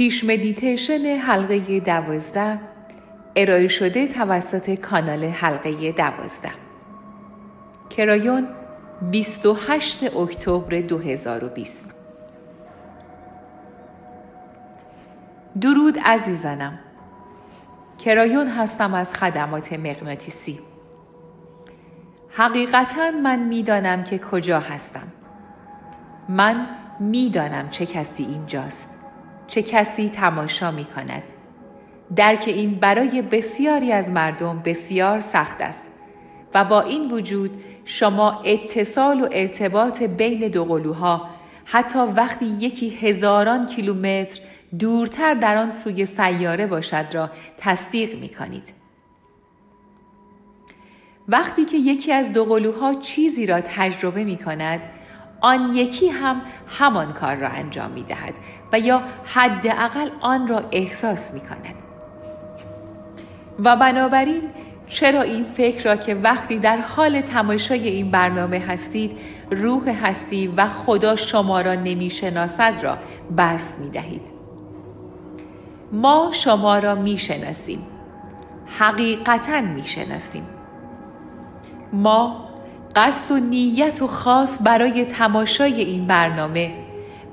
پیش مدیتیشن حلقه دوازده ارائه شده توسط کانال حلقه دوازده. کرایون 28 اکتبر 2020 درود عزیزانم. کرایون هستم از خدمات مغناطیسی. حقیقتا من می‌دانم که کجا هستم. من می‌دانم چه کسی اینجاست. چه کسی تماشا می کند درک این برای بسیاری از مردم بسیار سخت است و با این وجود شما اتصال و ارتباط بین دو قلوها حتی وقتی یکی هزاران کیلومتر دورتر در آن سوی سیاره باشد را تصدیق می کنید. وقتی که یکی از دو قلوها چیزی را تجربه می کند آن یکی هم همان کار را انجام می دهد و یا حداقل آن را احساس می کند. و بنابراین چرا این فکر را که وقتی در حال تماشای این برنامه هستید روح هستی و خدا شما را نمی‌شناسد را بست می دهید. ما شما را می شناسیم. حقیقتا می شناسیم. ما قصد و نیت و خاص برای تماشای این برنامه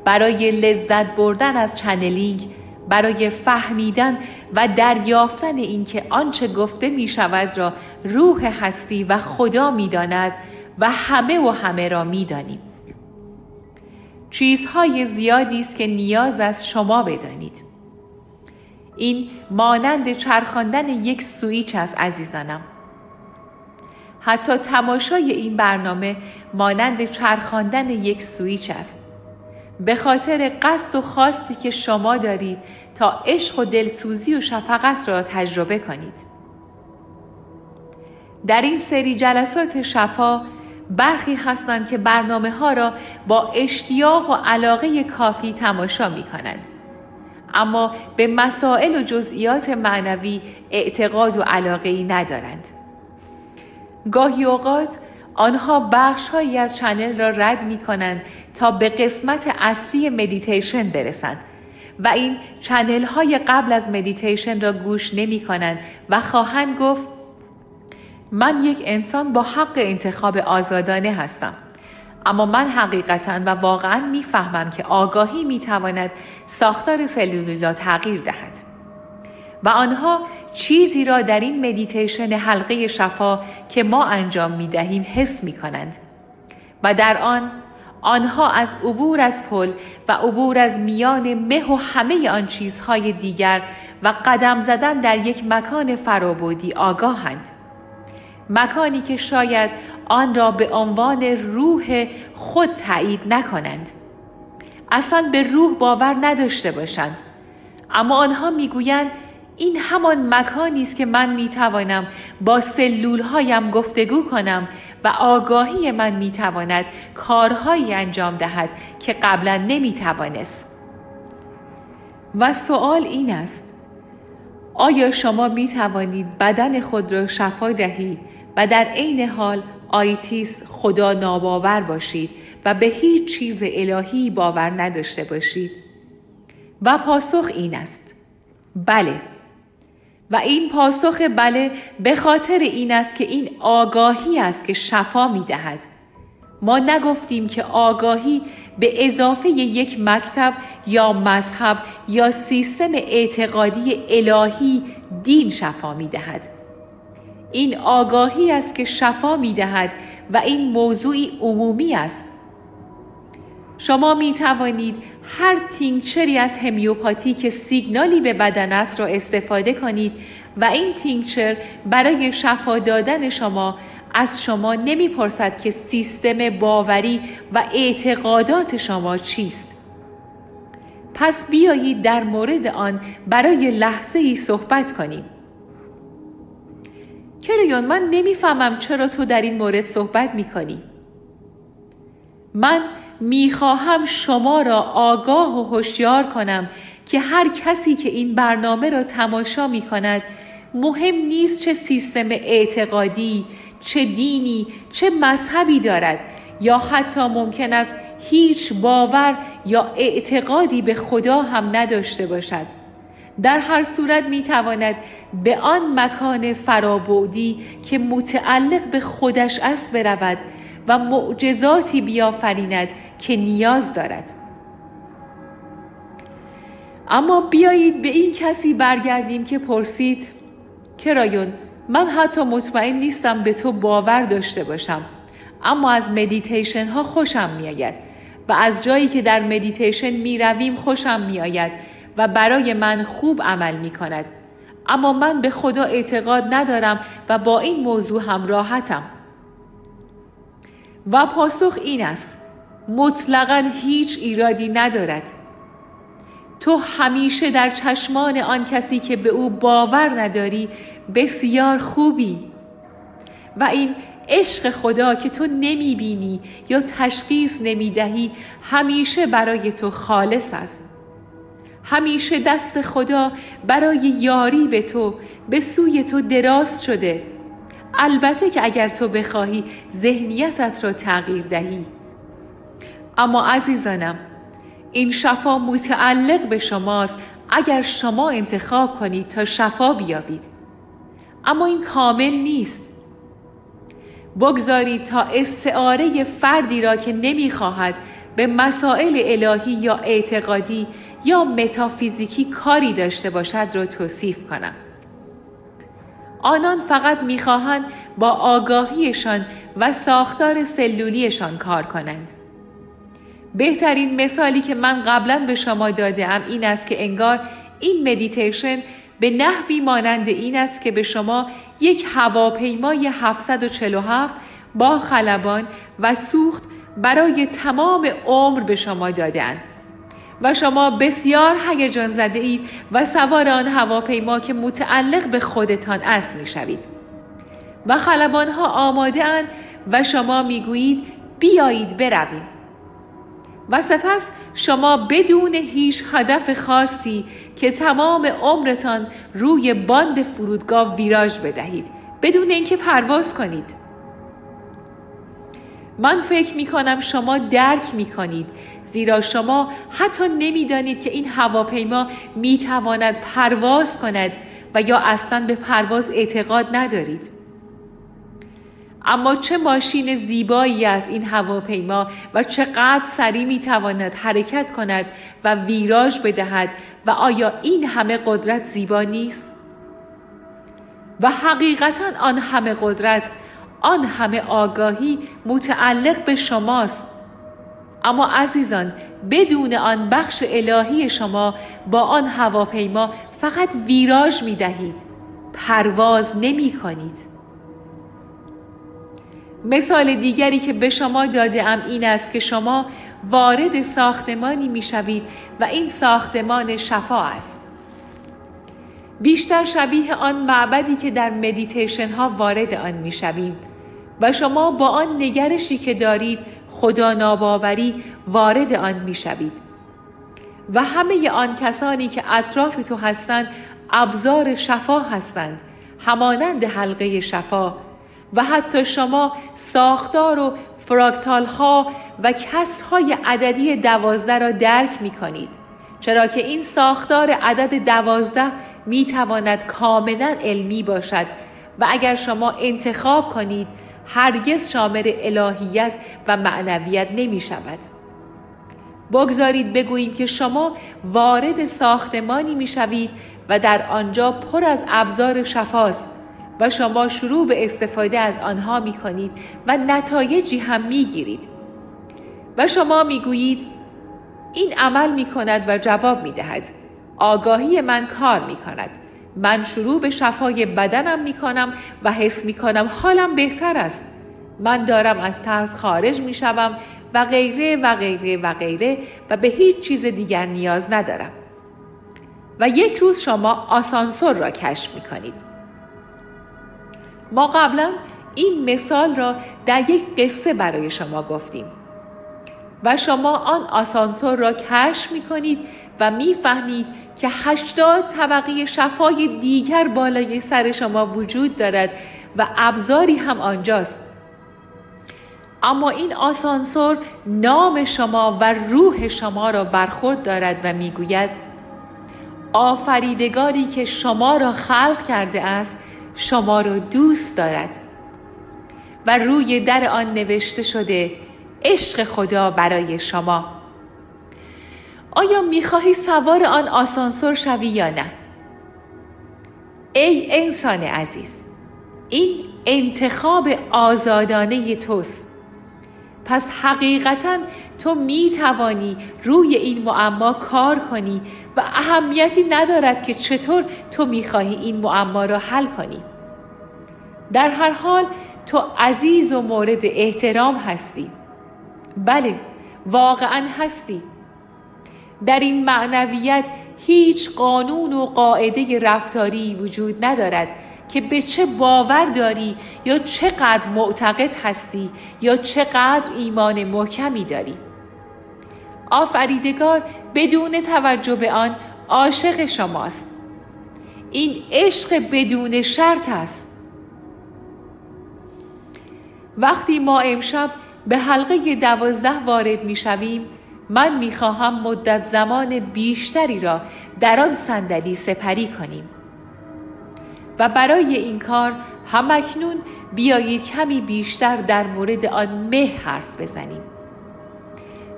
برای لذت بردن از چنلینگ برای فهمیدن و دریافتن اینکه آنچه گفته می شود را روح هستی و خدا می داند و همه و همه را می دانیم. چیزهای زیادی است که نیاز از شما بدانید. این مانند چرخاندن یک سویچ است عزیزانم. حتی تماشای این برنامه مانند چرخاندن یک سویچ است. به خاطر قصد و خواستی که شما دارید تا عشق و دلسوزی و شفقت را تجربه کنید. در این سری جلسات شفا برخی هستند که برنامه ها را با اشتیاق و علاقه کافی تماشا می کنند. اما به مسائل و جزئیات معنوی اعتقاد و علاقه ای ندارند. گاهی اوقات آنها بخش هایی از channel را رد می کنند تا به قسمت اصلی مدیتیشن برسند و این channel های قبل از مدیتیشن را گوش نمی کنند و خواهند گفت من یک انسان با حق انتخاب آزادانه هستم. اما من حقیقتا و واقعا می‌فهمم که آگاهی می‌تواند ساختار سلولی را تغییر دهد. و آنها چیزی را در این مدیتیشن حلقه شفا که ما انجام می دهیم حس می کنند و در آن آنها از عبور از پل و عبور از میان مه و همه آن چیزهای دیگر و قدم زدن در یک مکان فرابودی آگاهند. مکانی که شاید آن را به عنوان روح خود تایید نکنند. اصلا به روح باور نداشته باشند. اما آنها می‌گویند این همان مکانی است که من می توانم با سلول هایم گفتگو کنم و آگاهی من می تواند کارهایی انجام دهد که قبلا نمی توانست. و سوال این است آیا شما می توانید بدن خود را شفا دهید و در عین حال آیتیس خدا ناباور باشید و به هیچ چیز الهی باور نداشته باشید؟ و پاسخ این است بله و این پاسخ بله به خاطر این است که این آگاهی است که شفا می دهد. ما نگفتیم که آگاهی به اضافه یک مکتب یا مذهب یا سیستم اعتقادی الهی دین شفا می دهد. این آگاهی است که شفا می دهد و این موضوعی عمومی است. شما می توانید هر تینکچری از همیوپاتی که سیگنالی به بدن است را استفاده کنید و این تینکچر برای شفا دادن شما از شما نمی‌پرسد که سیستم باوری و اعتقادات شما چیست. پس بیایید در مورد آن برای لحظه ای صحبت کنیم. کریون من نمی‌فهمم چرا تو در این مورد صحبت می کنی. من می‌خواهم شما را آگاه و هوشیار کنم که هر کسی که این برنامه را تماشا می کند مهم نیست چه سیستم اعتقادی، چه دینی، چه مذهبی دارد یا حتی ممکن است هیچ باور یا اعتقادی به خدا هم نداشته باشد. در هر صورت می تواند به آن مکان فرابودی که متعلق به خودش است برود و معجزاتی بیافریند که نیاز دارد اما بیایید به این کسی برگردیم که پرسید کرایون من حتی مطمئن نیستم به تو باور داشته باشم اما از مدیتیشن ها خوشم میآید و از جایی که در مدیتیشن می رویم خوشم می آید و برای من خوب عمل می کند. اما من به خدا اعتقاد ندارم و با این موضوع هم راحتم. و پاسخ این است مطلقا هیچ ایرادی ندارد. تو همیشه در چشمان آن کسی که به او باور نداری بسیار خوبی. و این عشق خدا که تو نمی بینی یا تشخیص نمی دهی همیشه برای تو خالص است. همیشه دست خدا برای یاری به تو به سوی تو دراز شده. البته که اگر تو بخواهی ذهنیتت را تغییر دهی. اما عزیزانم این شفا متعلق به شماست. اگر شما انتخاب کنید تا شفا بیابید. اما این کامل نیست. بگذارید تا استعاره فردی را که نمی‌خواهد به مسائل الهی یا اعتقادی یا متافیزیکی کاری داشته باشد را توصیف کنم. آنان فقط می‌خواهند با آگاهیشان و ساختار سلولیشان کار کنند. بهترین مثالی که من قبلا به شما داده ام این است که انگار این مدیتیشن به نحوی مانند این است که به شما یک هواپیمای 747 با خلبان و سوخت برای تمام عمر به شما دادن و شما بسیار هیجان زده اید و سوار آن هواپیما که متعلق به خودتان است می شوید. و خلبان ها آماده اند و شما می گویید بیایید برویم. و سپس شما بدون هیچ هدف خاصی که تمام عمرتان روی باند فرودگاه ویراژ بدهید بدون اینکه پرواز کنید من فکر می کنم شما درک می کنید زیرا شما حتی نمی‌دانید که این هواپیما می تواند پرواز کند و یا اصلا به پرواز اعتقاد ندارید اما چه ماشین زیبایی است این هواپیما و چقدر سریع می تواند حرکت کند و ویراژ بدهد و آیا این همه قدرت زیبا نیست؟ و حقیقتا آن همه قدرت آن همه آگاهی متعلق به شماست اما عزیزان بدون آن بخش الهی شما با آن هواپیما فقط ویراژ می دهید پرواز نمی کنید مثال دیگری که به شما داده ام این است که شما وارد ساختمانی می شوید و این ساختمان شفا است. بیشتر شبیه آن معبدی که در مدیتیشن ها وارد آن می شویم و شما با آن نگرشی که دارید خدا ناباوری وارد آن می شوید. و همه آن کسانی که اطراف تو هستند ابزار شفا هستند همانند حلقه شفا. و حتی شما ساختار و فراکتال ها و کسرهای عددی دوازده را درک می کنید چرا که این ساختار عدد دوازده می تواند کاملا علمی باشد. و اگر شما انتخاب کنید هرگز شامل الهیت و معنویت نمی شود. بگذارید بگوییم که شما وارد ساختمانی می شوید و در آنجا پر از ابزار شفاست و شما شروع به استفاده از آنها می کنید و نتایجی هم می گیرید. و شما می گویید این عمل می کند و جواب می دهد. آگاهی من کار می کند. من شروع به شفای بدنم می کنم و حس می کنم حالم بهتر است. من دارم از ترس خارج می شوم و غیره و غیره و غیره و به هیچ چیز دیگر نیاز ندارم. و یک روز شما آسانسور را کشف می کنید. ما قبلا این مثال را در یک قصه برای شما گفتیم و شما آن آسانسور را کشف می کنید و می‌فهمید که هشتاد طبقه شفای دیگر بالای سر شما وجود دارد و ابزاری هم آنجاست. اما این آسانسور نام شما و روح شما را برخورد دارد و می‌گوید آفریدگاری که شما را خلق کرده است شما را دوست دارد و روی در آن نوشته شده عشق خدا برای شما. آیا می‌خواهی سوار آن آسانسور شوی یا نه؟ ای انسان عزیز این انتخاب آزادانه توست. پس حقیقتا تو می توانی روی این معما کار کنی و اهمیتی ندارد که چطور تو می خواهی این معما را حل کنی. در هر حال تو عزیز و مورد احترام هستی. بله واقعا هستی. در این معنویت هیچ قانون و قاعده رفتاری وجود ندارد که به چه باور داری یا چقدر معتقد هستی یا چقدر ایمان محکمی داری. آفریدگار بدون توجه به آن عاشق شماست. این عشق بدون شرط است. وقتی ما امشب به حلقه دوازده وارد می شویم من می خواهم مدت زمان بیشتری را در آن صندلی سپری کنیم و برای این کار همکنون بیایید کمی بیشتر در مورد آن مه حرف بزنیم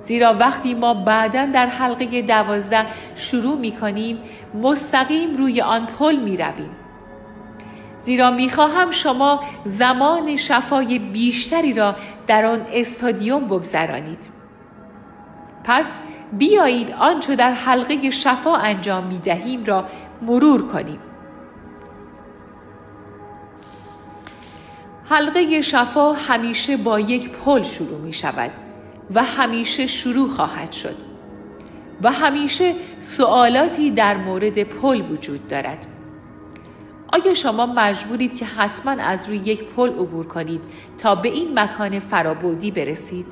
زیرا وقتی ما بعدا در حلقه دوازده شروع می کنیم مستقیم روی آن پل می رویم. زیرا می خواهم شما زمان شفای بیشتری را در آن استادیوم بگذرانید. پس بیایید آنچه در حلقه شفا انجام می دهیم را مرور کنیم. حلقه شفا همیشه با یک پل شروع می شود و همیشه شروع خواهد شد و همیشه سوالاتی در مورد پل وجود دارد آیا شما مجبورید که حتما از روی یک پل عبور کنید تا به این مکان فرابودی برسید؟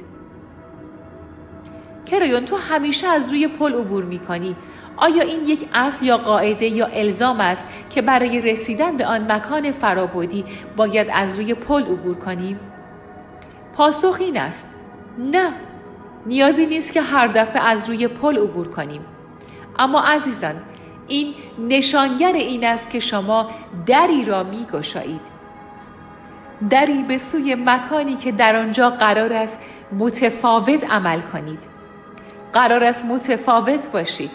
کرایون تو همیشه از روی پل عبور می کنی آیا این یک اصل یا قاعده یا الزام است که برای رسیدن به آن مکان فرابودی باید از روی پل عبور کنیم؟ پاسخ این است. نه نیازی نیست که هر دفعه از روی پل عبور کنیم. اما عزیزان این نشانگر این است که شما دری را می گشایید دری به سوی مکانی که در آنجا قرار است متفاوت عمل کنید. قرار است متفاوت باشید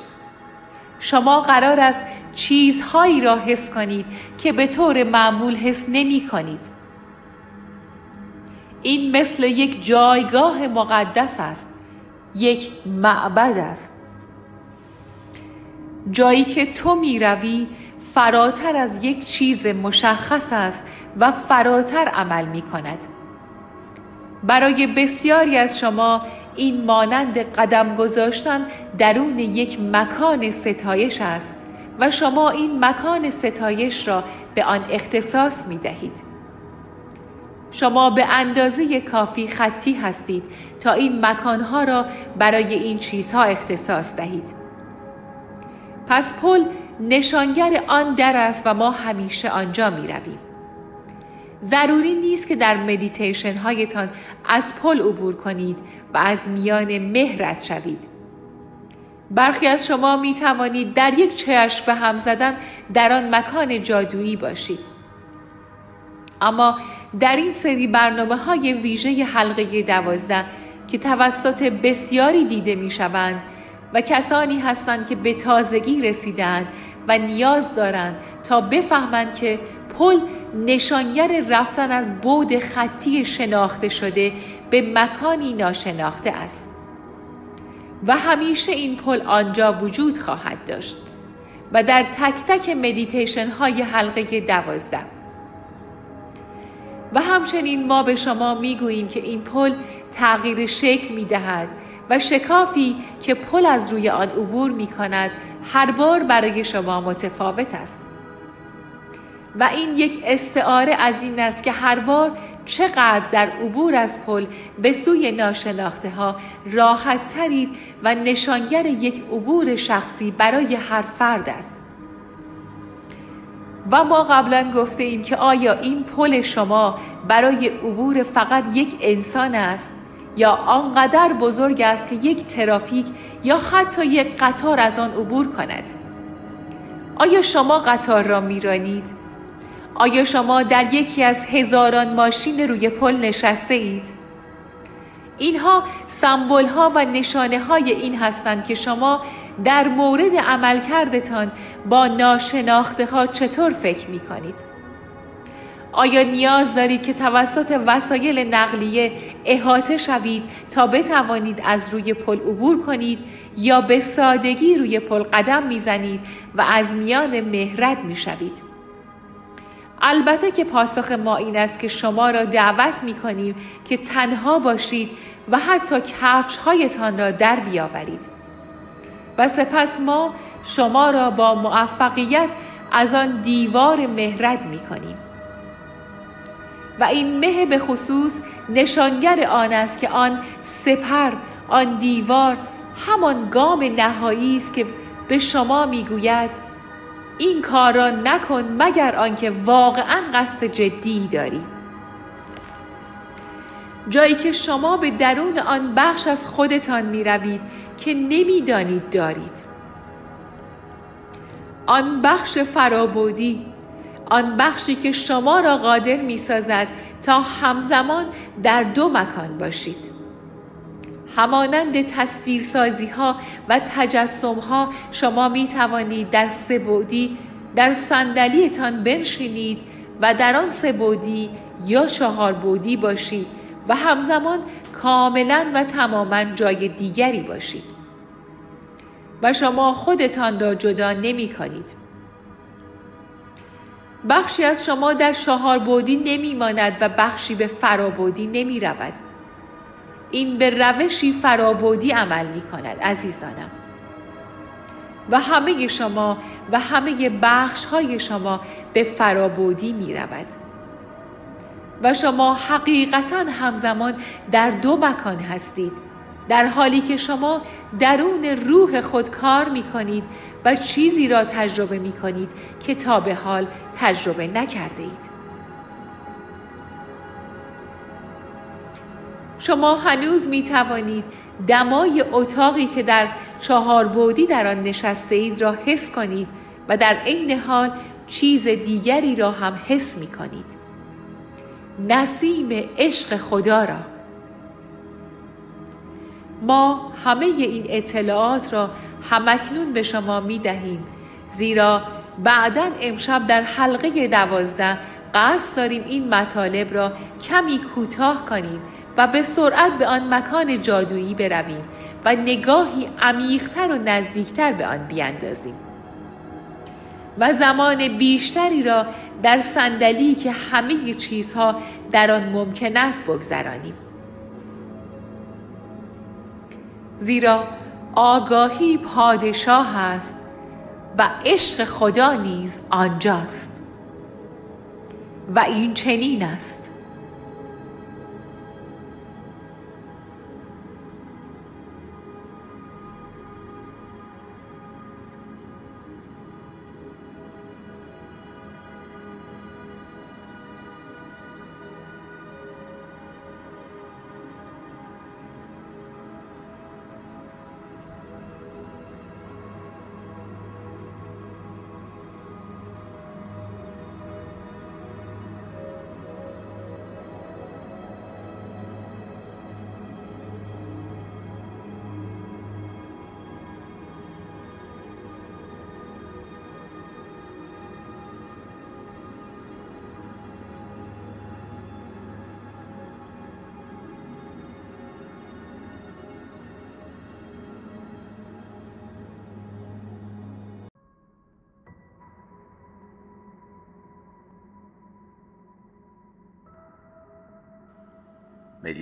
شما قرار است چیزهایی را حس کنید که به طور معمول حس نمی کنید. این مثل یک جایگاه مقدس است. یک معبد است. جایی که تو می روی فراتر از یک چیز مشخص است و فراتر عمل می کند. برای بسیاری از شما این مانند قدم گذاشتن درون یک مکان ستایش است و شما این مکان ستایش را به آن اختصاص می دهید. شما به اندازه کافی خطی هستید تا این مکانها را برای این چیزها اختصاص دهید. پس پل نشانگر آن در است و ما همیشه آنجا می رویم. ضروری نیست که در مدیتیشن هایتان از پل عبور کنید و از میان مه رد شوید. برخی از شما می توانید در یک چشم به هم زدن در آن مکان جادویی باشید. اما در این سری برنامه های ویژه حلقه دوازده که توسط بسیاری دیده می شوند و کسانی هستند که به تازگی رسیدند و نیاز دارند تا بفهمند که پل نشانگر رفتن از بود خطی شناخته شده به مکانی ناشناخته است و همیشه این پل آنجا وجود خواهد داشت و در تک تک مدیتیشن های حلقه دوازده و همچنین ما به شما می گوییم که این پل تغییر شکل می دهد و شکافی که پل از روی آن عبور می کند هر بار برای شما متفاوت است. و این یک استعاره از این است که هر بار چقدر در عبور از پل به سوی ناشناخته ها راحت ترید و نشانگر یک عبور شخصی برای هر فرد است. و ما قبلا گفته ایم که آیا این پل شما برای عبور فقط یک انسان است یا آنقدر بزرگ است که یک ترافیک یا حتی یک قطار از آن عبور کند آیا شما قطار را میرانید آیا شما در یکی از هزاران ماشین روی پل نشسته اید؟ اینها سمبل ها و نشانه های این هستند که شما در مورد عملکردتان با ناشناخته ها چطور فکر می کنید آیا نیاز دارید که توسط وسایل نقلیه احاطه شوید تا بتوانید از روی پل عبور کنید یا به سادگی روی پل قدم می‌زنید و از میان مهرد می‌شوید؟ البته که پاسخ ما این است که شما را دعوت می کنیم که تنها باشید و حتی کفش هایتان را در بیاورید. و سپس ما شما را با موفقیت از آن دیوار مهرد می کنیم و این مه به خصوص نشانگر آن است که آن سپر آن دیوار همان گام نهایی است که به شما می‌گوید این کار را نکن مگر آنکه واقعا قصد جدی داری. جایی که شما به درون آن بخش از خودتان می روید که نمی‌دانید دارید. آن بخش فرابودی آن بخشی که شما را قادر می سازد تا همزمان در دو مکان باشید. همانند تصویرسازی ها و تجسم ها شما می توانید در سبودی در صندلیتان بنشینید و در آن سبودی یا چهار بودی باشید و همزمان کاملا و تماما جای دیگری باشید و شما خودتان را جدا نمی کنید بخشی از شما در چهار بودی نمی ماند و بخشی به فرابودی نمی رود. این به روشی فرابودی عمل می کند عزیزانم. و همه شما و همه بخش های شما به فرابودی می رود. و شما حقیقتا همزمان در دو مکان هستید در حالی که شما درون روح خود کار می کنید و چیزی را تجربه می کنید که تا به حال تجربه نکرده اید. شما هنوز می توانید دمای اتاقی که در چهار بودی در آن نشسته اید را حس کنید و در عین حال چیز دیگری را هم حس می کنید. نسیم عشق خدا را ما همه این اطلاعات را همکنون به شما می دهیم زیرا بعدا امشب در حلقه دوازده قصد داریم این مطالب را کمی کوتاه کنیم و به سرعت به آن مکان جادویی برویم و نگاهی عمیقتر و نزدیکتر به آن بیاندازیم. و زمان بیشتری را در صندلی که همه چیزها در آن ممکن است بگذرانیم. زیرا آگاهی پادشاه است و عشق خدا نیز آنجاست. و این چنین است.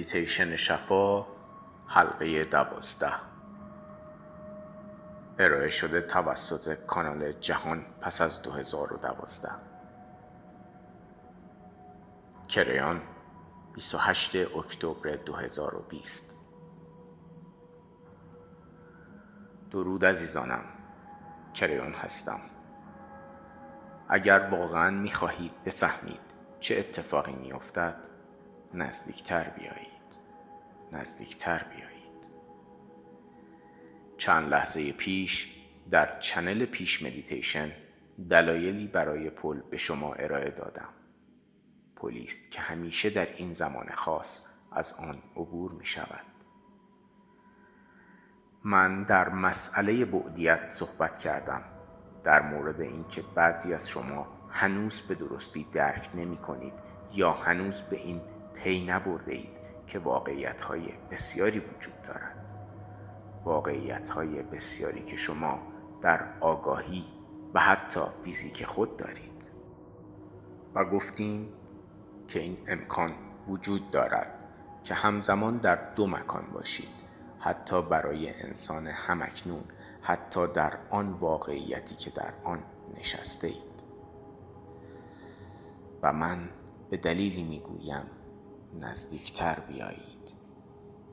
مدیتیشن شفا حلقه دوازده. ارائه شده توسط کانال جهان پس از 2012 کریان 28 اکتبر 2020 درود عزیزانم. کریان هستم. اگر واقعا می‌خواهید بفهمید چه اتفاقی میافتد نزدیکتر بیایید. نزدیکتر بیایید. چند لحظه پیش در channel پیش مدیتیشن دلایلی برای پل به شما ارائه دادم. پلیست که همیشه در این زمان خاص از آن عبور می شود. من در مسئله بعدیت صحبت کردم در مورد اینکه بعضی از شما هنوز به درستی درک نمی کنید یا هنوز به این پی نبرده اید که واقعیت های بسیاری وجود دارد. واقعیت های بسیاری که شما در آگاهی و حتی فیزیک خود دارید. و گفتیم که این امکان وجود دارد که همزمان در دو مکان باشید. حتی برای انسان همکنون حتی در آن واقعیتی که در آن نشسته اید و من به دلیلی می‌گویم نزدیکتر بیایید.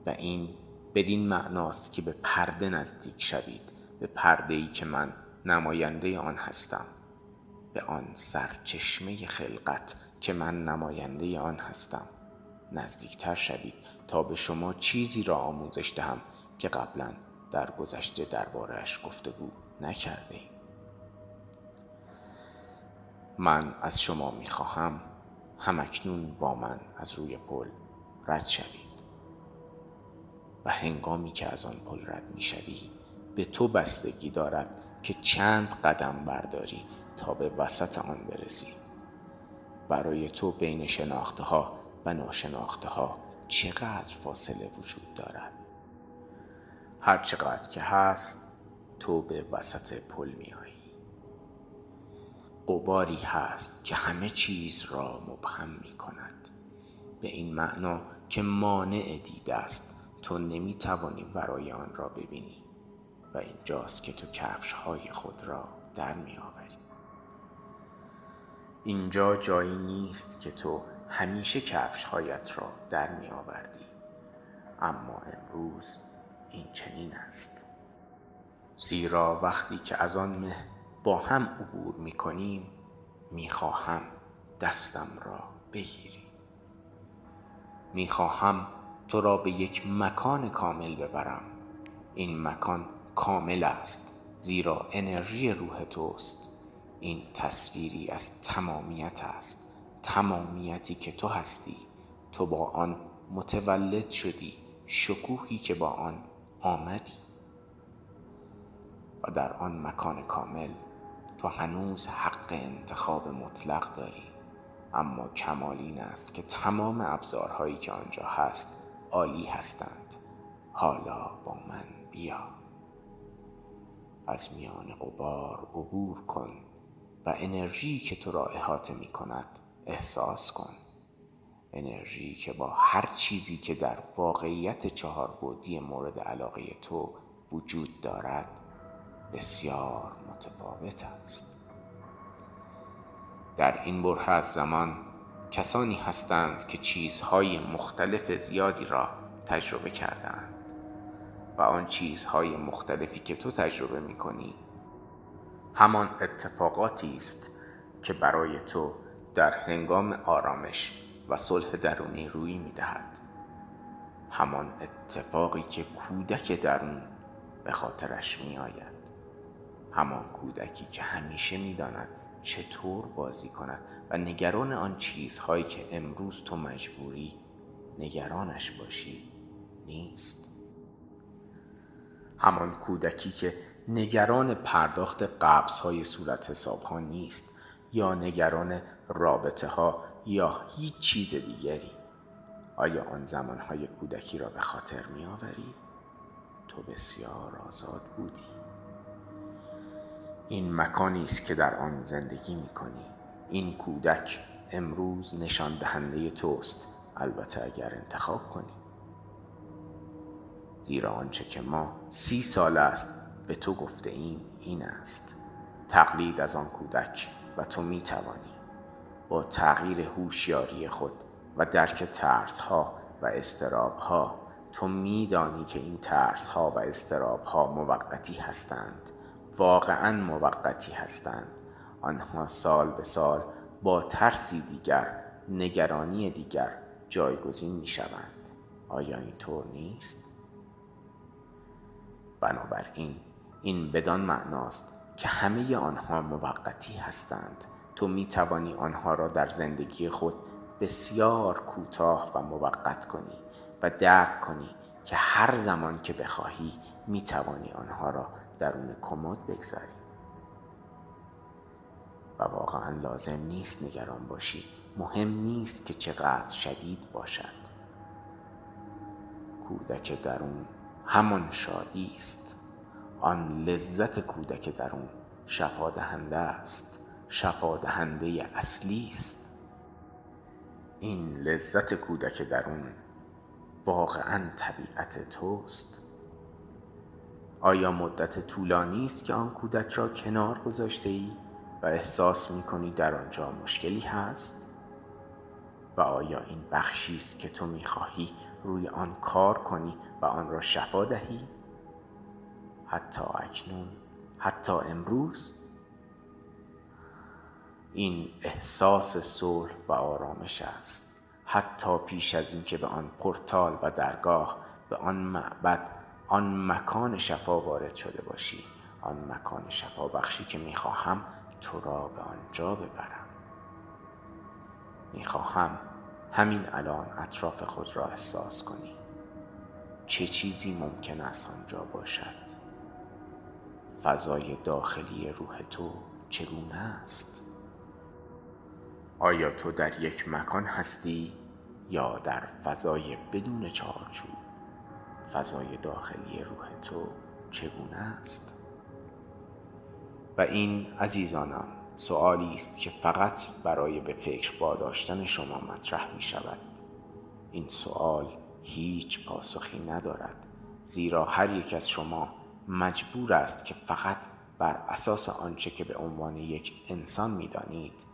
و این بدین معناست که به پرده نزدیک شوید به پرده ای که من نماینده آن هستم. به آن سرچشمه خلقت که من نماینده آن هستم. نزدیکتر شوید تا به شما چیزی را آموزش دهم که قبلا در گذشته دربارهش گفتگو نکرده ایم. من از شما می‌خواهم همکنون با من از روی پل رد شوید و هنگامی که از آن پل رد می‌شوی به تو بستگی دارد که چند قدم برداری تا به وسط آن برسی. برای تو بین شناخته ها و ناشناخته ها چقدر فاصله وجود دارد؟ هر چقدر که هست تو به وسط پل میایی قباری هست که همه چیز را مبهم می کند. به این معنا که مانع دیده است تو نمی توانی ورای آن را ببینی و اینجاست که تو کفش های خود را در می آوری. اینجا جایی نیست که تو همیشه کفش هایت را در می آوردی. اما امروز این چنین است. زیرا وقتی که از آن مه با هم عبور می کنیم می خواهم دستم را بگیری. می خواهم تو را به یک مکان کامل ببرم. این مکان کامل است زیرا انرژی روح توست. این تصویری از تمامیت است تمامیتی که تو هستی. تو با آن متولد شدی شکوهی که با آن آمدی. و در آن مکان کامل تو هنوز حق انتخاب مطلق داری. اما کمال این است که تمام ابزارهایی که آنجا هست عالی هستند. حالا با من بیا. از میان قبار عبور کن و انرژی که تو را احاطه می کند احساس کن. انرژی که با هر چیزی که در واقعیت چهار بودی مورد علاقه تو وجود دارد بسیار متفاوت است. در این بره از زمان کسانی هستند که چیزهای مختلف زیادی را تجربه کردند و آن چیزهای مختلفی که تو تجربه می کنی همان اتفاقاتی است که برای تو در هنگام آرامش و صلح درونی روی می دهد همان اتفاقی که کودک درون به خاطرش می آید همان کودکی که همیشه می داند چطور بازی کند و نگران آن چیزهایی که امروز تو مجبوری نگرانش باشی نیست. همان کودکی که نگران پرداخت قبض های صورت حساب ها نیست یا نگران رابطه ها یا هیچ چیز دیگری. آیا آن زمانهای کودکی را به خاطر می آوری؟ تو بسیار آزاد بودی. این مکانی است که در آن زندگی می کنی این کودک امروز نشان دهنده توست. البته اگر انتخاب کنی. زیرا آنچه که ما سی سال است به تو گفته ایم این است. تقلید از آن کودک و تو می توانی با تغییر هوشیاری خود و درک ترس ها و استراب ها تو میدانی که این ترس ها و استراب ها موقتی هستند. واقعا موقتی هستند. آنها سال به سال با ترسی دیگر نگرانی دیگر جایگزین می شوند آیا اینطور نیست؟ بنابراین این بدان معناست که همه آنها موقتی هستند. تو می توانی آنها را در زندگی خود بسیار کوتاه و موقت کنی و درک کنی که هر زمان که بخواهی می توانی آنها را درون کمد بگذاری و واقعا لازم نیست نگران باشی. مهم نیست که چقدر شدید باشد. کودک درون همان شادی است. آن لذت کودک درون شفا دهنده است. شفا دهنده اصلی است. این لذت کودک درون واقعا طبیعت توست. آیا مدت طولانی است که آن کودک را کنار گذاشته ای و احساس می کنی در آنجا مشکلی هست؟ و آیا این بخشی است که تو می خواهی روی آن کار کنی و آن را شفا دهی؟ حتی اکنون حتی امروز این احساس صلح و آرامش است حتی پیش از اینکه به آن پورتال و درگاه به آن معبد آن مکان شفا وارد شده باشی. آن مکان شفا بخشی که می‌خواهم تو را به آنجا ببرم. می‌خواهم همین الان اطراف خود را احساس کنی. چه چیزی ممکن است آنجا باشد؟ فضای داخلی روح تو چگونه است؟ آیا تو در یک مکان هستی یا در فضای بدون چارچوب؟ فضای داخلی روح تو چگونه است؟ و این عزیزانم سوالی است که فقط برای به فکر باداشتن شما مطرح می شود این سوال هیچ پاسخی ندارد زیرا هر یک از شما مجبور است که فقط بر اساس آنچه که به عنوان یک انسان می دانید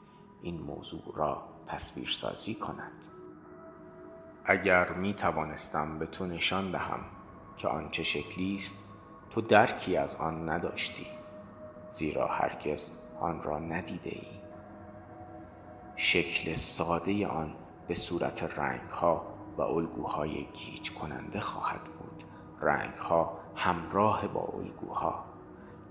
این موضوع را تصویر سازی کند. اگر می توانستم به تو نشان دهم که آن چه شکلی است تو درکی از آن نداشتی زیرا هرگز آن را ندیده ای. شکل ساده آن به صورت رنگ ها و الگوهای گیج کننده خواهد بود. رنگ ها همراه با الگوها.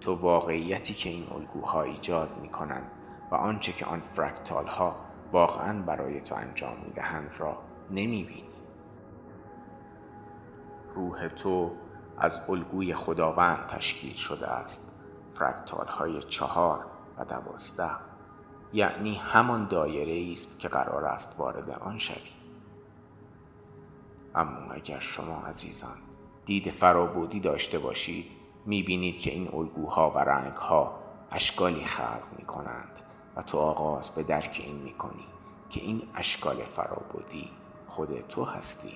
تو واقعیتی که این الگوها ایجاد می کنند و آنچه که آن فرکتال ها واقعا برای تو انجام می دهند را نمی بینی. روح تو از الگوی خداوند تشکیل شده است فرکتال های چهار و دوازده یعنی همان دایره است که قرار است وارد آن شوی اما اگر شما عزیزان دید فرابودی داشته باشید می‌بینید که این الگوها و رنگها اشکالی خلق می کنند و تو آغاز به درک این می‌کنی که این اشکال فرابودی خود تو هستی.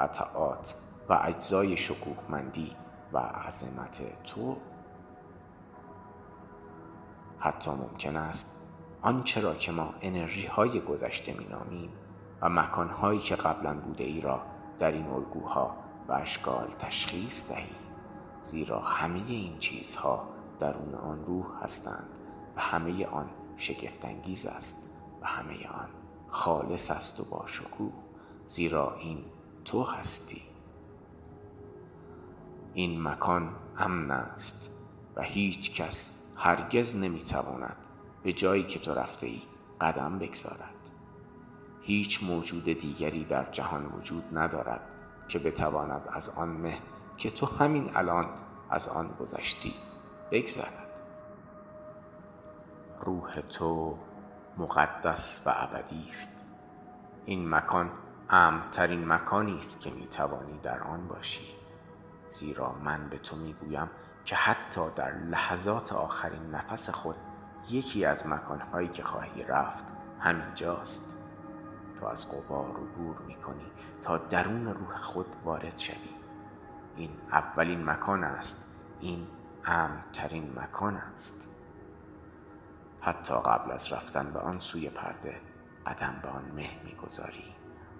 قطعات و اجزای شکوهمندی و عظمت تو. حتی ممکن است آنچه را که ما انرژی های گذشته مینامیم و مکان هایی که قبلا بوده ای را در این الگوها و اشکال تشخیص دهیم. زیرا همه این چیزها درون آن روح هستند و همه آن شگفتانگیز است و همه آن خالص است و با شکوه زیرا این تو هستی. این مکان امن است و هیچ کس هرگز نمی‌تواند به جایی که تو رفته ای قدم بگذارد. هیچ موجود دیگری در جهان وجود ندارد که بتواند از آن مه که تو همین الان از آن گذشتی بگذرد. روح تو مقدس و ابدی است. این مکان امترین مکانی است که می‌توانی در آن باشی. زیرا من به تو می‌گویم که حتی در لحظات آخرین نفس خود یکی از مکانهایی که خواهی رفت همینجاست. تو از قبار عبور می‌کنی تا درون روح خود وارد شوی. این اولین مکان است. این امترین مکان است. حتی قبل از رفتن به آن سوی پرده قدم به آن مه می‌گذاری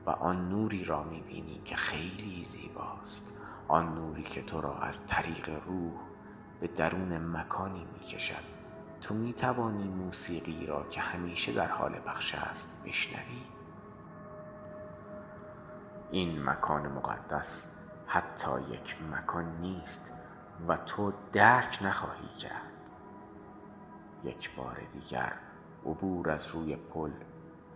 و آن نوری را می‌بینی که خیلی زیباست. آن نوری که تو را از طریق روح به درون مکانی می‌کشد. تو می توانی موسیقی را که همیشه در حال بخش است بشنوی. این مکان مقدس حتی یک مکان نیست و تو درک نخواهی کرد. یک بار دیگر عبور از روی پل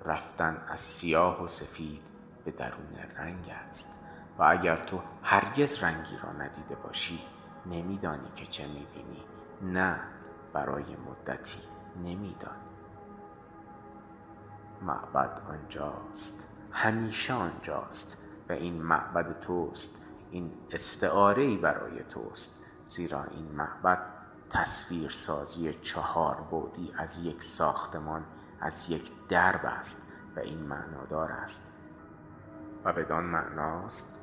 رفتن از سیاه و سفید به درون رنگ است. و اگر تو هرگز رنگی را ندیده باشی نمیدانی که چه می‌بینی. نه برای مدتی نمیدانی. معبد آنجاست. همیشه آنجاست. و این معبد توست. این استعاره برای توست. زیرا این معبد تصویرسازی چهار بودی از یک ساختمان از یک درب است و این معنادار است. و بدان معناست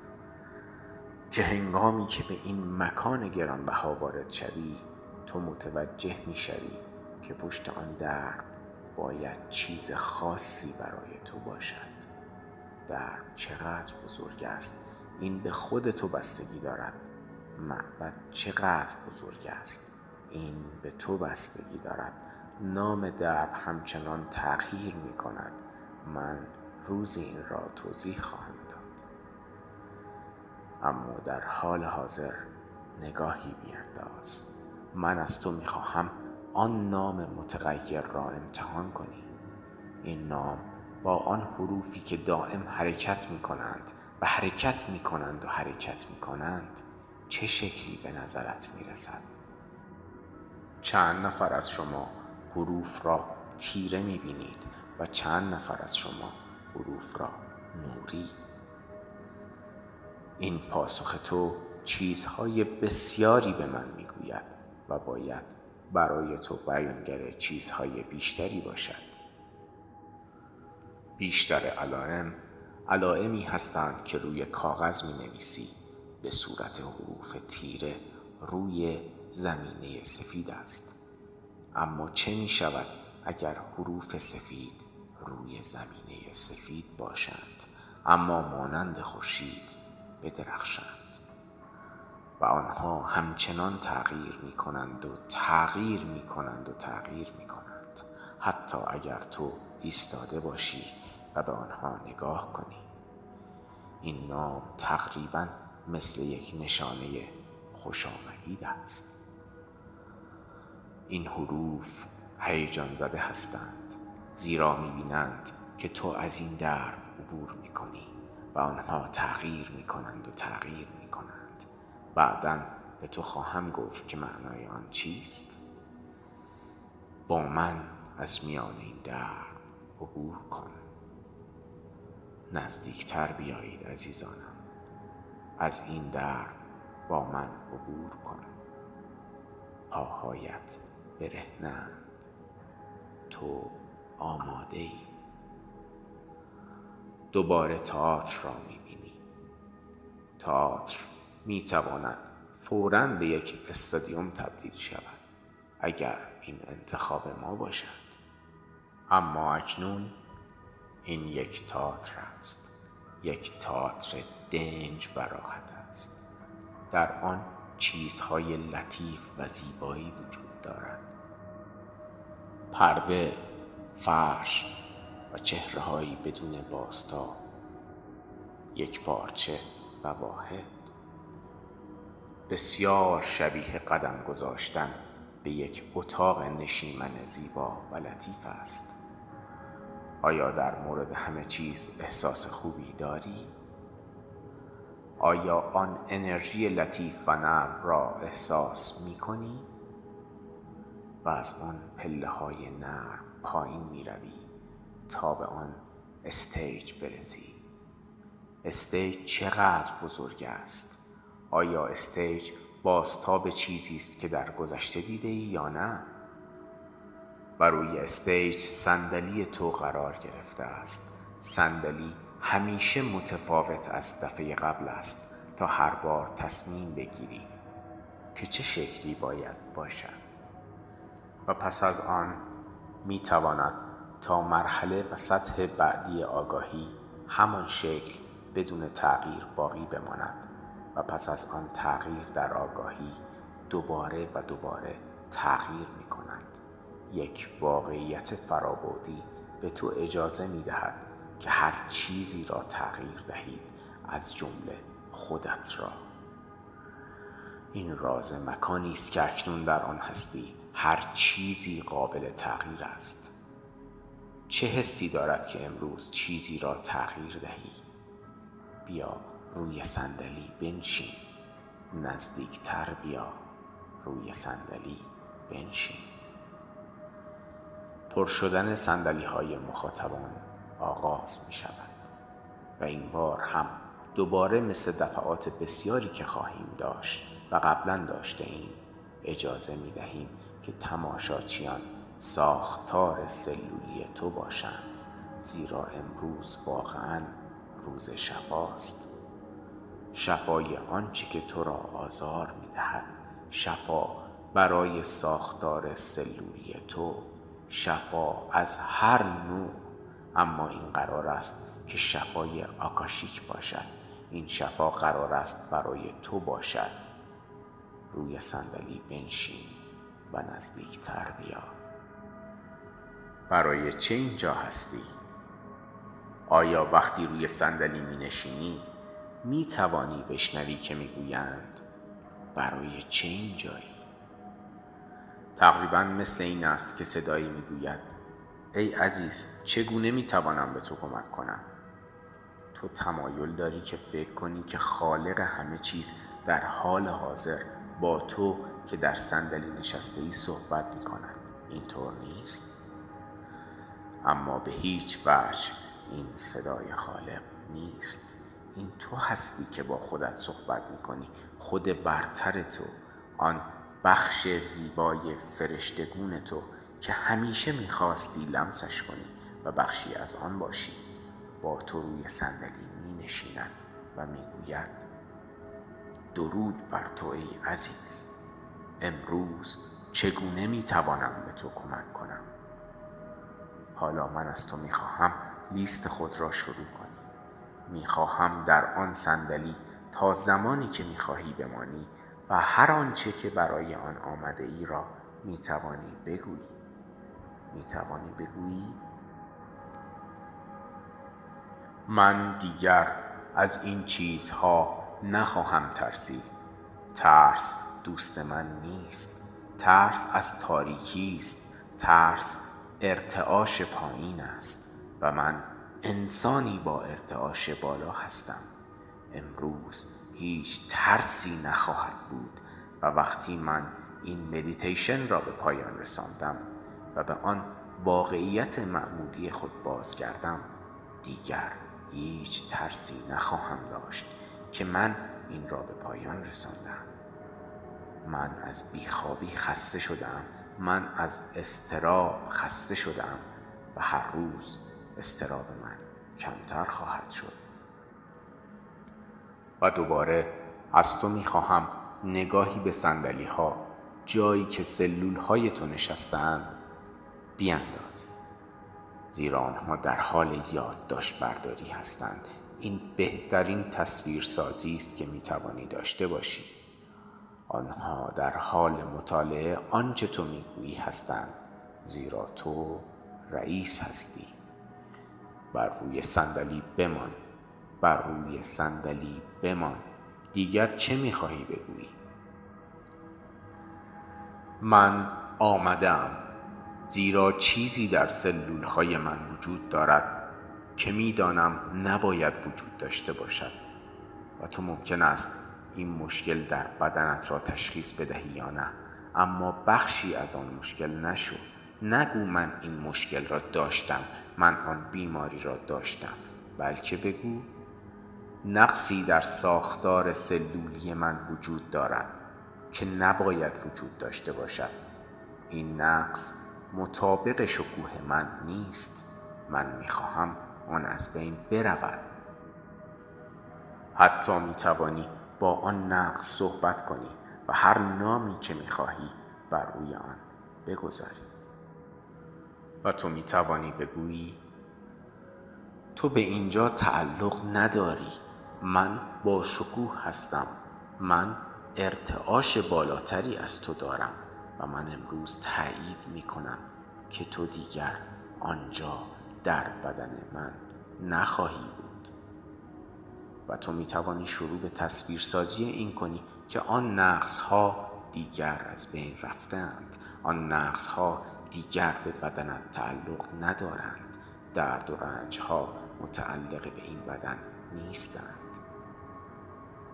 که هنگامی که به این مکان گرانبها وارد شوی تو متوجه می شوی که پشت آن درب باید چیز خاصی برای تو باشد. درب چقدر بزرگ است این به خود تو بستگی دارد. معبد چقدر بزرگ است. این به تو بستگی دارد. نام درب همچنان تغییر می کند. من روز این را توضیح خواهم داد. اما در حال حاضر نگاهی بیانداز من از تو می‌خواهم آن نام متغیر را امتحان کنی. این نام با آن حروفی که دائم حرکت می کنند و حرکت می کنند و حرکت می کنند چه شکلی به نظرت می رسد؟ چند نفر از شما حروف را تیره می بینید و چند نفر از شما حروف را نوری؟ این پاسخ تو چیزهای بسیاری به من می‌گوید و باید برای تو بیانگر چیزهای بیشتری باشد. بیشتر علائم علائمی هستند که روی کاغذ می نویسی به صورت حروف تیره روی زمینه سفید است. اما چه می شود اگر حروف سفید روی زمینه سفید باشند اما مانند خورشید بدرخشند؟ و آنها همچنان تغییر می کنند و تغییر می کنند و تغییر می کنند. حتی اگر تو ایستاده باشی و به آنها نگاه کنی. این نام تقریبا مثل یک نشانه خوش آمدید است. این حروف هیجان زده هستند زیرا می‌بینند که تو از این درب عبور می‌کنی و آنها تغییر می‌کنند و تغییر می‌کنند. بعدا به تو خواهم گفت که معنای آن چیست؟ با من از میان این درب عبور کن. نزدیکتر بیایید عزیزانم. از این در با من عبور کن پاهایت برهنند تو آماده ای دوباره تئاتر را می‌بینی. تئاتر می‌تواند فورا به یک استادیوم تبدیل شود اگر این انتخاب ما باشد. اما اکنون این یک تئاتر است. یک تئاتر دنج و راحت در آن چیزهای لطیف و زیبایی وجود دارد. پرده فرش و چهرههایی بدون باستا یک پارچه و واحد. بسیار شبیه قدم گذاشتن به یک اتاق نشیمن زیبا و لطیف است. آیا در مورد همه چیز احساس خوبی داری؟ آیا آن انرژی لطیف و نرم را احساس می کنی؟ و از آن پله های نرم پایین می روی تا به آن stage برسی. stage چقدر بزرگ است؟ آیا stage بازتاب چیزی است که در گذشته دیده ای یا نه؟ و روی stage صندلی تو قرار گرفته است. صندلی همیشه متفاوت از دفعه قبل است تا هر بار تصمیم بگیری که چه شکلی باید باشد. و پس از آن می تواند تا مرحله و سطح بعدی آگاهی همان شکل بدون تغییر باقی بماند و پس از آن تغییر در آگاهی دوباره و دوباره تغییر می کنند یک واقعیت فرابودی به تو اجازه می دهد که هر چیزی را تغییر دهید از جمله خودت را. این راز مکانی است که اکنون در آن هستی هر چیزی قابل تغییر است. چه حسی دارد که امروز چیزی را تغییر دهی؟ بیا روی صندلی بنشین. نزدیکتر بیا روی صندلی بنشین. پر شدن صندلی های مخاطبان آغاز می شود و این بار هم دوباره مثل دفعات بسیاری که خواهیم داشت و قبلا داشته ایم اجازه می دهیم که تماشاچیان ساختار سلولی تو باشند. زیرا امروز واقعا روز شفاست. شفای آنچه که تو را آزار می دهد شفا برای ساختار سلولی تو شفا از هر نوع اما این قرار است که شفای آکاشیک باشد این شفا قرار است برای تو باشد روی صندلی بنشین و نزدیکتر بیا برای چه اینجا هستی؟ آیا وقتی روی صندلی می نشینی می توانی بشنوی که می گویند برای چه اینجایی؟ تقریبا مثل این است که صدایی می گوید ای عزیز چگونه می توانم به تو کمک کنم؟ تو تمایل داری که فکر کنی که خالق همه چیز در حال حاضر با تو که در صندلی نشسته ای صحبت می کند اینطور نیست؟ اما به هیچ وجه این صدای خالق نیست. این تو هستی که با خودت صحبت می کنی خود برتر تو آن بخش زیبای فرشتگون تو. که همیشه می‌خواستی لمسش کنی و بخشی از آن باشی. با تو روی صندلی می نشیند و می گوید درود بر تو ای عزیز. امروز چگونه می توانم به تو کمک کنم؟ حالا من از تو می خواهم لیست خود را شروع کنی. می خواهم در آن صندلی تا زمانی که می خواهی بمانی و هر آنچه که برای آن آمده ای را می توانی بگویی. می توانی بگویی؟ من دیگر از این چیزها نخواهم ترسید. ترس دوست من نیست. ترس از تاریکی است. ترس ارتعاش پایین است و من انسانی با ارتعاش بالا هستم. امروز هیچ ترسی نخواهد بود و وقتی من این مدیتیشن را به پایان رساندم و به آن واقعیت معمولی خود بازگردم دیگر هیچ ترسی نخواهم داشت که من این را به پایان رساندم. من از بیخوابی خسته شدم. من از استراب خسته شدم و هر روز استراب من کمتر خواهد شد. و دوباره از تو می‌خواهم نگاهی به سندلی جایی که سلول های تو نشستند بیاندازی زیرا آنها در حال یادداشت برداری هستند. این بهترین تصویر سازی است که می توانی داشته باشی. آنها در حال مطالعه آنچه تو می‌گویی هستند. زیرا تو رئیس هستی. بر روی صندلی بمان. بر روی صندلی بمان. دیگر چه می‌خواهی بگویی؟ من آمدم زیرا چیزی در سلول های من وجود دارد که می‌دانم نباید وجود داشته باشد و تو ممکن است این مشکل در بدنت را تشخیص بدهی یا نه. اما بخشی از آن مشکل نشو. نگو من این مشکل را داشتم. من آن بیماری را داشتم. بلکه بگو نقصی در ساختار سلولی من وجود دارد که نباید وجود داشته باشد. این نقص مطابق شکوه من نیست. من می‌خواهم آن از بین برود. حتی می‌توانی با آن نقص صحبت کنی و هر نامی که می‌خواهی بر روی آن بگذاری. و تو می‌توانی بگویی تو به اینجا تعلق نداری. من با شکوه هستم. من ارتعاش بالاتری از تو دارم. و من امروز تایید می کنم که تو دیگر آنجا در بدن من نخواهی بود. و تو می توانی شروع به تصویرسازی این کنی که آن نقص ها دیگر از بین رفتند. آن نقص ها دیگر به بدنت تعلق ندارند. درد و رنج ها متعلق به این بدن نیستند.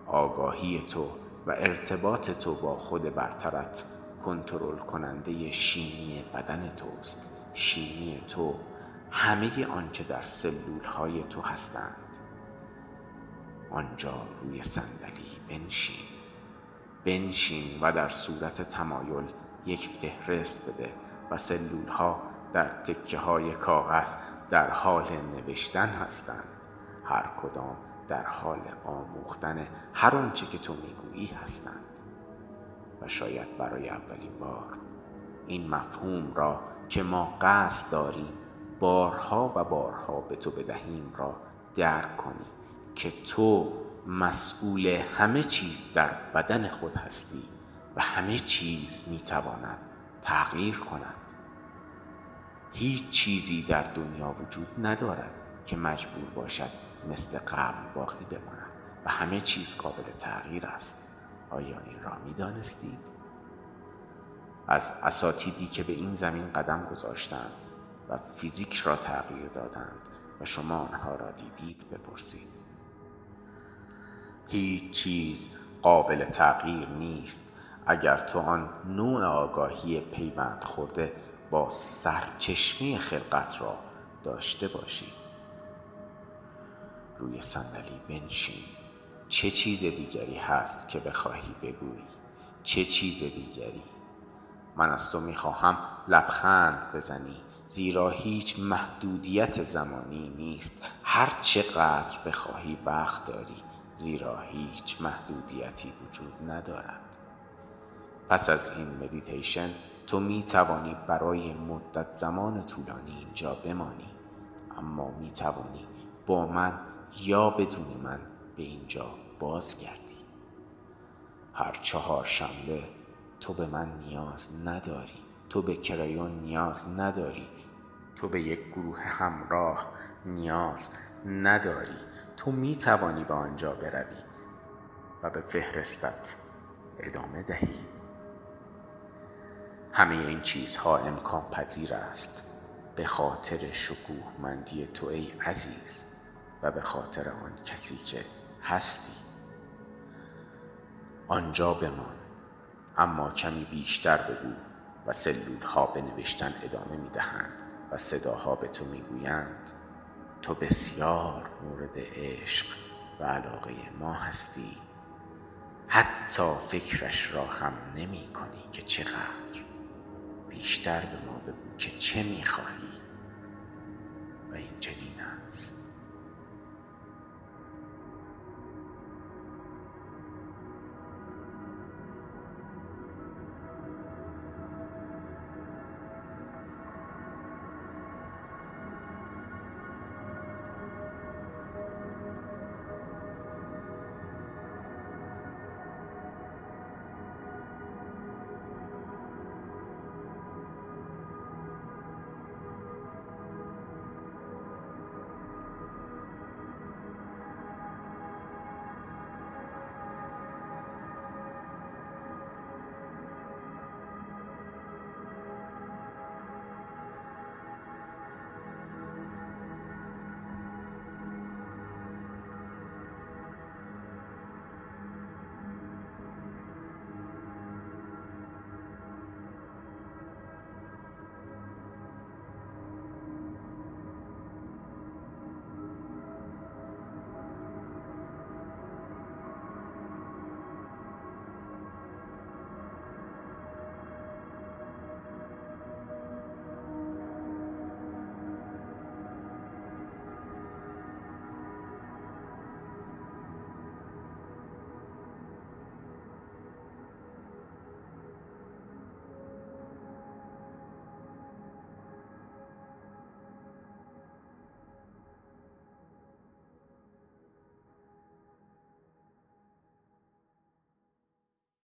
آگاهی تو و ارتباط تو با خود برترت کنترل کننده شیمی بدن توست. شیمی تو همه آنچه در سلول های تو هستند. آنجا روی صندلی بنشین. بنشین و در صورت تمایل یک فهرست بده و سلول ها در تکه های کاغذ در حال نوشتن هستند. هر کدام در حال آموختن هر آنچه که تو می‌گویی هستند. و شاید برای اولین بار. این مفهوم را که ما قصد داریم بارها و بارها به تو بدهیم را درک کنی که تو مسئول همه چیز در بدن خود هستی و همه چیز می‌تواند تغییر کند. هیچ چیزی در دنیا وجود ندارد که مجبور باشد مثل قبل باقی بماند و همه چیز قابل تغییر است. آیا این را می دانستید؟ از اساتیدی که به این زمین قدم گذاشتند و فیزیک را تغییر دادند و شما آنها را دیدید بپرسید. هیچ چیز قابل تغییر نیست اگر تو آن نوع آگاهی پیوند خورده با سرچشمه خلقت را داشته باشی. روی صندلی بنشین. چه چیز دیگری هست که بخواهی بگویی؟ چه چیز دیگری؟ من از تو می‌خواهم لبخند بزنی زیرا هیچ محدودیت زمانی نیست. هر چقدر بخواهی وقت داری زیرا هیچ محدودیتی وجود ندارد. پس از این مدیتیشن تو می توانی برای مدت زمان طولانی اینجا بمانی. اما می توانی با من یا بدون من به اینجا بازگردی هر چهار شنبه تو به من نیاز نداری. تو به کرایون نیاز نداری. تو به یک گروه همراه نیاز نداری. تو می توانی به آنجا بروی و به فهرستت ادامه دهی. همه این چیزها امکان پذیر است. به خاطر شکوهمندی تو ای عزیز و به خاطر آن کسی که هستی. آنجا بمان اما کمی بیشتر بگو و سلول ها به نوشتن ادامه می دهند و صداها به تو می گویند تو بسیار مورد عشق و علاقه ما هستی. حتی فکرش را هم نمی کنی که چقدر. بیشتر به ما بگو که چه می خواهی و این